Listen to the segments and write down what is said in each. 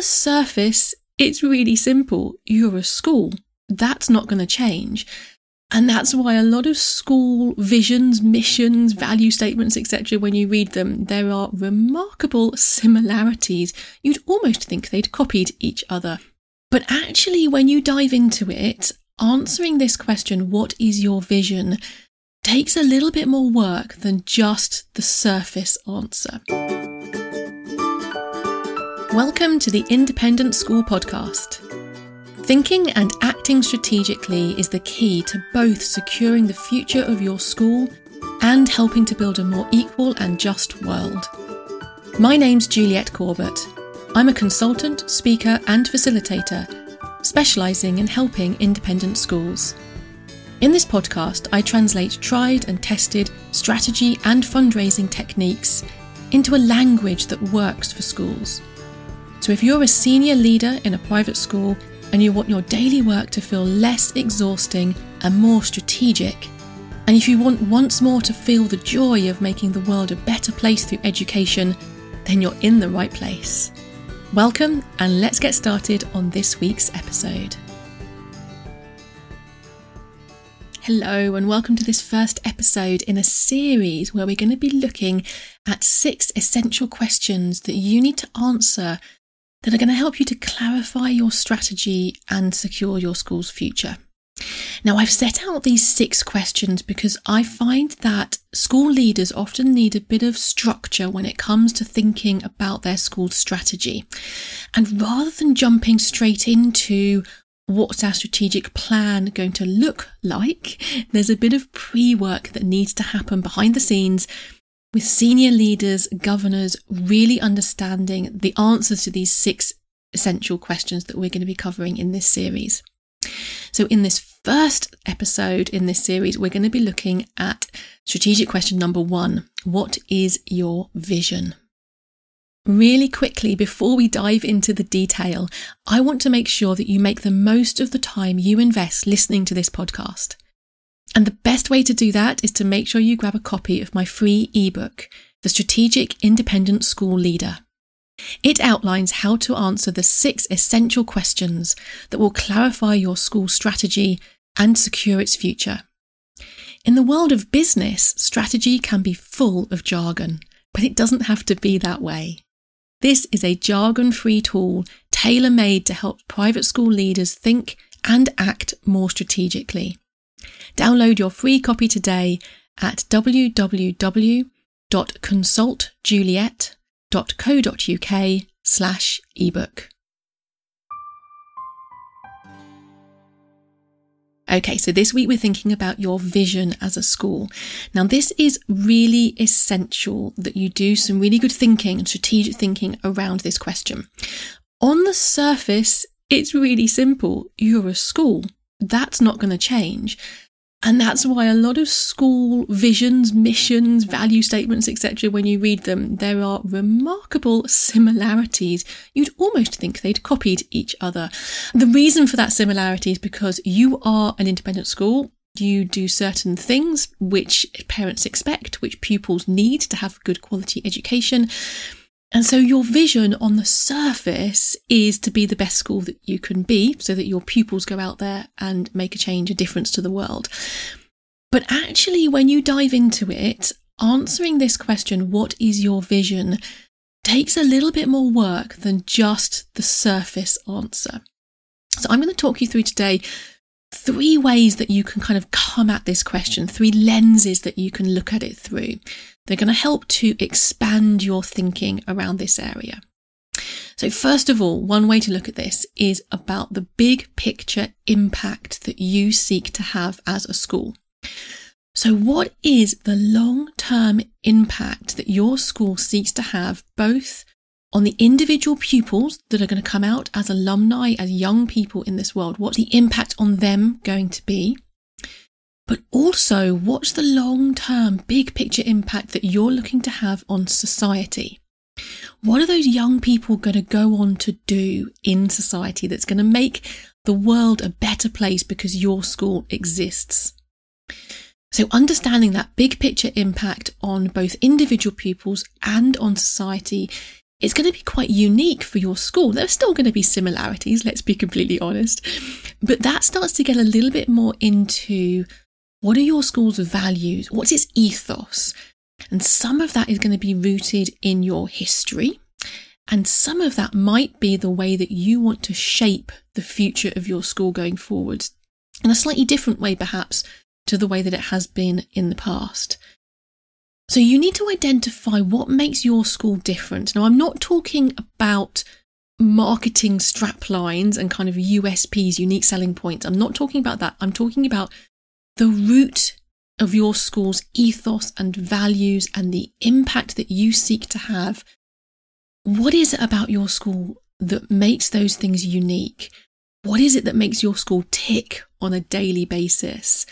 the surface, it's really simple. You're a school. That's not going to change. And that's why a lot of school visions, missions, value statements, etc., when you read them, there are remarkable similarities. You'd almost think they'd copied each other. But actually, when you dive into it, answering this question, what is your vision, takes a little bit more work than just the surface answer. Welcome to the Independent School Podcast. Thinking and acting strategically is the key to both securing the future of your school and helping to build a more equal and just world. My name's Juliet Corbett. I'm a consultant, speaker, and facilitator, specialising in helping independent schools. In this podcast, I translate tried and tested strategy and fundraising techniques into a language that works for schools. So if you're a senior leader in a private school and you want your daily work to feel less exhausting and more strategic, and if you want once more to feel the joy of making the world a better place through education, then you're in the right place. Welcome, and let's get started on this week's episode. Hello, and welcome to this first episode in a series where we're going to be looking at six essential questions that you need to answer that are going to help you to clarify your strategy and secure your school's future. Now, I've set out these six questions because I find that school leaders often need a bit of structure when it comes to thinking about their school's strategy. And rather than jumping straight into what's our strategic plan going to look like, there's a bit of pre work that needs to happen behind the scenes with senior leaders, governors really understanding the answers to these six essential questions that we're going to be covering in this series. So, in this first episode in this series, we're going to be looking at strategic question number one What is your vision? Really quickly, before we dive into the detail, I want to make sure that you make the most of the time you invest listening to this podcast. And the best way to do that is to make sure you grab a copy of my free ebook, The Strategic Independent School Leader. It outlines how to answer the six essential questions that will clarify your school strategy and secure its future. In the world of business, strategy can be full of jargon, but it doesn't have to be that way. This is a jargon free tool tailor made to help private school leaders think and act more strategically. Download your free copy today at www.consultjuliet.co.uk slash ebook. Okay, so this week we're thinking about your vision as a school. Now, this is really essential that you do some really good thinking and strategic thinking around this question. On the surface, it's really simple. You're a school. That's not going to change. And that's why a lot of school visions, missions, value statements, etc., when you read them, there are remarkable similarities. You'd almost think they'd copied each other. The reason for that similarity is because you are an independent school. You do certain things which parents expect, which pupils need to have good quality education. And so your vision on the surface is to be the best school that you can be so that your pupils go out there and make a change, a difference to the world. But actually, when you dive into it, answering this question, what is your vision, takes a little bit more work than just the surface answer. So I'm going to talk you through today three ways that you can kind of come at this question, three lenses that you can look at it through. They're going to help to expand your thinking around this area. So, first of all, one way to look at this is about the big picture impact that you seek to have as a school. So, what is the long term impact that your school seeks to have both on the individual pupils that are going to come out as alumni, as young people in this world? What's the impact on them going to be? But also, what's the long term, big picture impact that you're looking to have on society? What are those young people going to go on to do in society that's going to make the world a better place because your school exists? So, understanding that big picture impact on both individual pupils and on society it's going to be quite unique for your school. There are still going to be similarities, let's be completely honest. But that starts to get a little bit more into what are your school's values? What's its ethos? And some of that is going to be rooted in your history. And some of that might be the way that you want to shape the future of your school going forward in a slightly different way, perhaps, to the way that it has been in the past. So you need to identify what makes your school different. Now, I'm not talking about marketing strap lines and kind of USPs, unique selling points. I'm not talking about that. I'm talking about the root of your school's ethos and values and the impact that you seek to have. What is it about your school that makes those things unique? What is it that makes your school tick on a daily basis?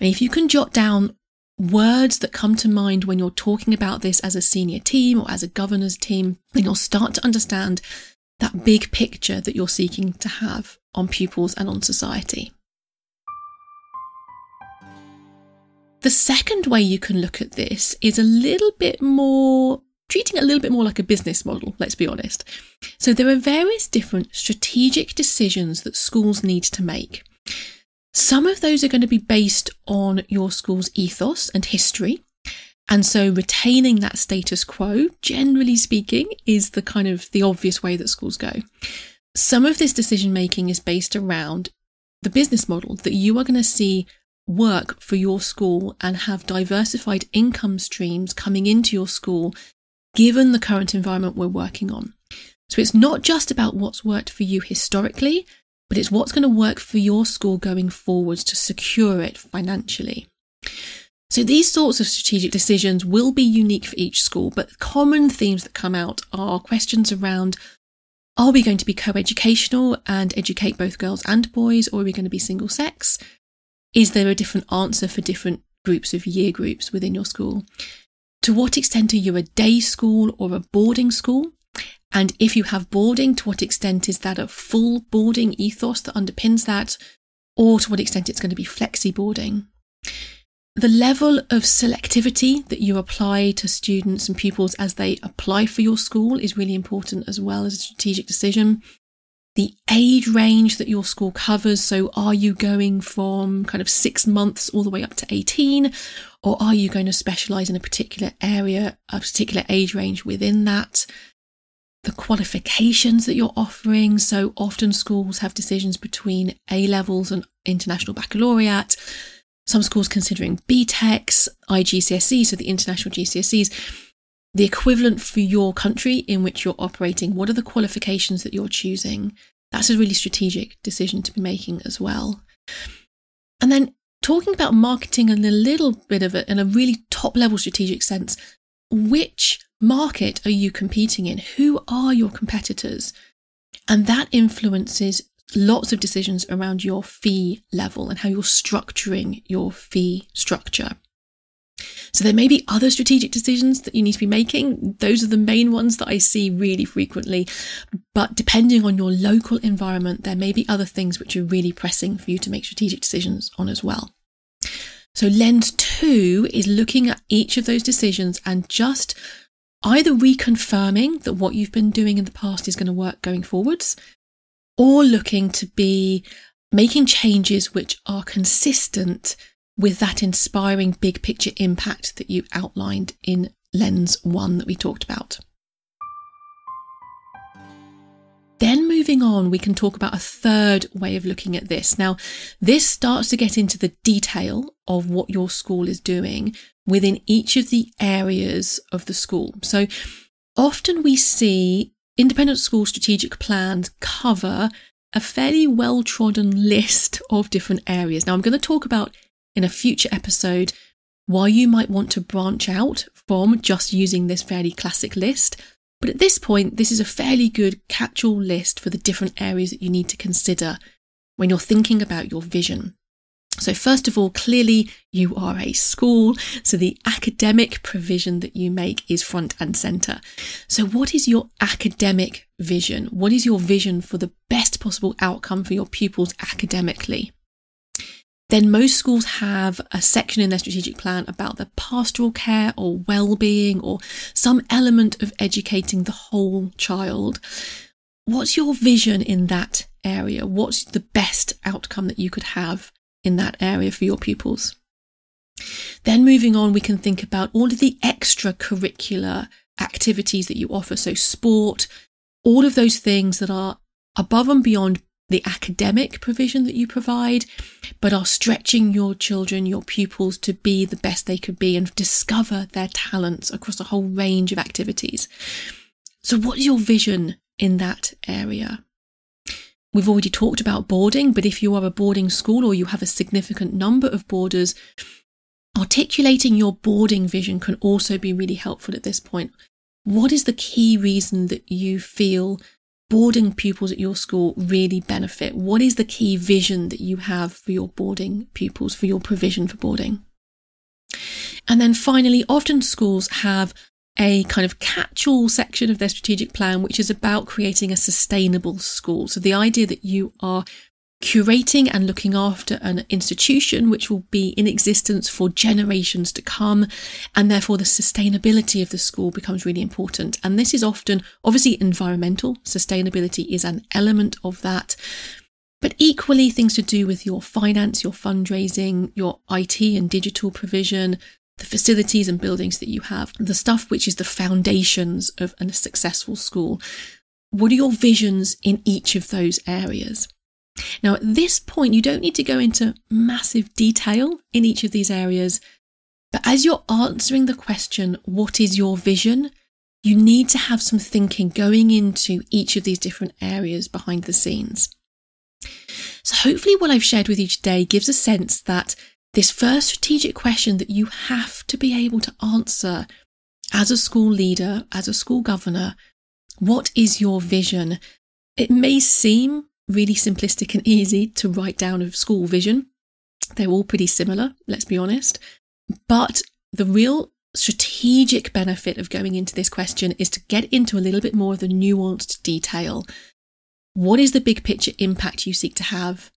And if you can jot down words that come to mind when you're talking about this as a senior team or as a governor's team, then you'll start to understand that big picture that you're seeking to have on pupils and on society. The second way you can look at this is a little bit more treating it a little bit more like a business model, let's be honest. So there are various different strategic decisions that schools need to make. Some of those are going to be based on your school's ethos and history. And so retaining that status quo, generally speaking, is the kind of the obvious way that schools go. Some of this decision making is based around the business model that you are going to see work for your school and have diversified income streams coming into your school, given the current environment we're working on. So it's not just about what's worked for you historically, but it's what's going to work for your school going forwards to secure it financially. So these sorts of strategic decisions will be unique for each school, but common themes that come out are questions around are we going to be co-educational and educate both girls and boys, or are we going to be single sex? Is there a different answer for different groups of year groups within your school? To what extent are you a day school or a boarding school? And if you have boarding, to what extent is that a full boarding ethos that underpins that? Or to what extent it's going to be flexi boarding? The level of selectivity that you apply to students and pupils as they apply for your school is really important as well as a strategic decision the age range that your school covers. So are you going from kind of six months all the way up to 18? Or are you going to specialize in a particular area, a particular age range within that? The qualifications that you're offering. So often schools have decisions between A levels and international baccalaureate. Some schools considering BTECs, IGCSE, so the international GCSEs the equivalent for your country in which you're operating. What are the qualifications that you're choosing? That's a really strategic decision to be making as well. And then talking about marketing in a little bit of it in a really top level strategic sense, which market are you competing in? Who are your competitors? And that influences lots of decisions around your fee level and how you're structuring your fee structure. So there may be other strategic decisions that you need to be making. Those are the main ones that I see really frequently. But depending on your local environment, there may be other things which are really pressing for you to make strategic decisions on as well. So lens two is looking at each of those decisions and just either reconfirming that what you've been doing in the past is going to work going forwards or looking to be making changes which are consistent with that inspiring big picture impact that you outlined in lens one that we talked about. Then moving on, we can talk about a third way of looking at this. Now, this starts to get into the detail of what your school is doing within each of the areas of the school. So often we see independent school strategic plans cover a fairly well trodden list of different areas. Now, I'm going to talk about in a future episode why you might want to branch out from just using this fairly classic list. But at this point, this is a fairly good catch all list for the different areas that you need to consider when you're thinking about your vision. So, first of all, clearly you are a school, so the academic provision that you make is front and center. So, what is your academic vision? What is your vision for the best possible outcome for your pupils academically? Then most schools have a section in their strategic plan about the pastoral care or well-being or some element of educating the whole child. What's your vision in that area? What's the best outcome that you could have in that area for your pupils? Then moving on, we can think about all of the extracurricular activities that you offer. So sport, all of those things that are above and beyond the academic provision that you provide, but are stretching your children, your pupils to be the best they could be and discover their talents across a whole range of activities. So what's your vision in that area? We've already talked about boarding, but if you are a boarding school or you have a significant number of boarders, articulating your boarding vision can also be really helpful at this point. What is the key reason that you feel boarding pupils at your school really benefit? What is the key vision that you have for your boarding pupils, for your provision for boarding? And then finally, often schools have a kind of catch all section of their strategic plan, which is about creating a sustainable school. So the idea that you are curating and looking after an institution which will be in existence for generations to come and therefore the sustainability of the school becomes really important. And this is often obviously environmental. Sustainability is an element of that. But equally things to do with your finance your fundraising your IT and digital provision the facilities and buildings that you have the stuff which is the foundations of a successful school. What are your visions in each of those areas now, at this point, you don't need to go into massive detail in each of these areas, but as you're answering the question, what is your vision? You need to have some thinking going into each of these different areas behind the scenes. So, hopefully, what I've shared with you today gives a sense that this first strategic question that you have to be able to answer as a school leader, as a school governor, what is your vision? It may seem really simplistic and easy to write down a school vision. They're all pretty similar, let's be honest. But the real strategic benefit of going into this question is to get into a little bit more of the nuanced detail. What is the big picture impact you seek to have?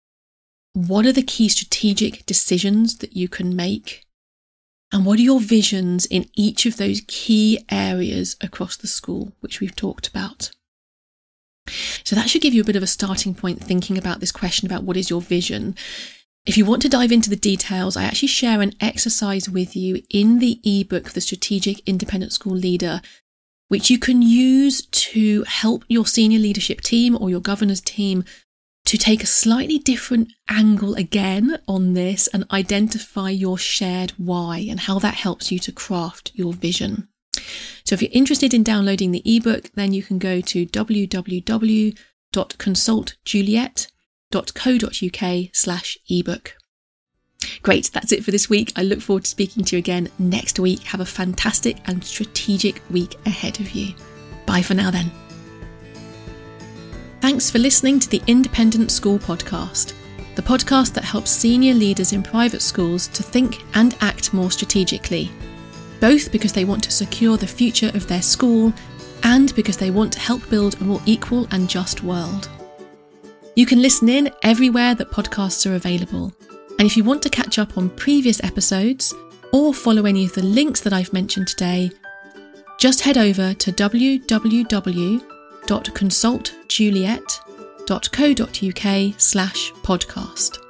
What are the key strategic decisions that you can make? And what are your visions in each of those key areas across the school, which we've talked about? So that should give you a bit of a starting point thinking about this question about what is your vision. If you want to dive into the details, I actually share an exercise with you in the ebook, The Strategic Independent School Leader, which you can use to help your senior leadership team or your governor's team to take a slightly different angle again on this and identify your shared why and how that helps you to craft your vision. So if you're interested in downloading the ebook, then you can go to www.consultjuliet.co.uk slash ebook. Great, that's it for this week. I look forward to speaking to you again next week. Have a fantastic and strategic week ahead of you. Bye for now, then. Thanks for listening to the Independent School Podcast, the podcast that helps senior leaders in private schools to think and act more strategically both because they want to secure the future of their school and because they want to help build a more equal and just world. You can listen in everywhere that podcasts are available. And if you want to catch up on previous episodes or follow any of the links that I've mentioned today, just head over to www.consultjuliet.co.uk slash podcast.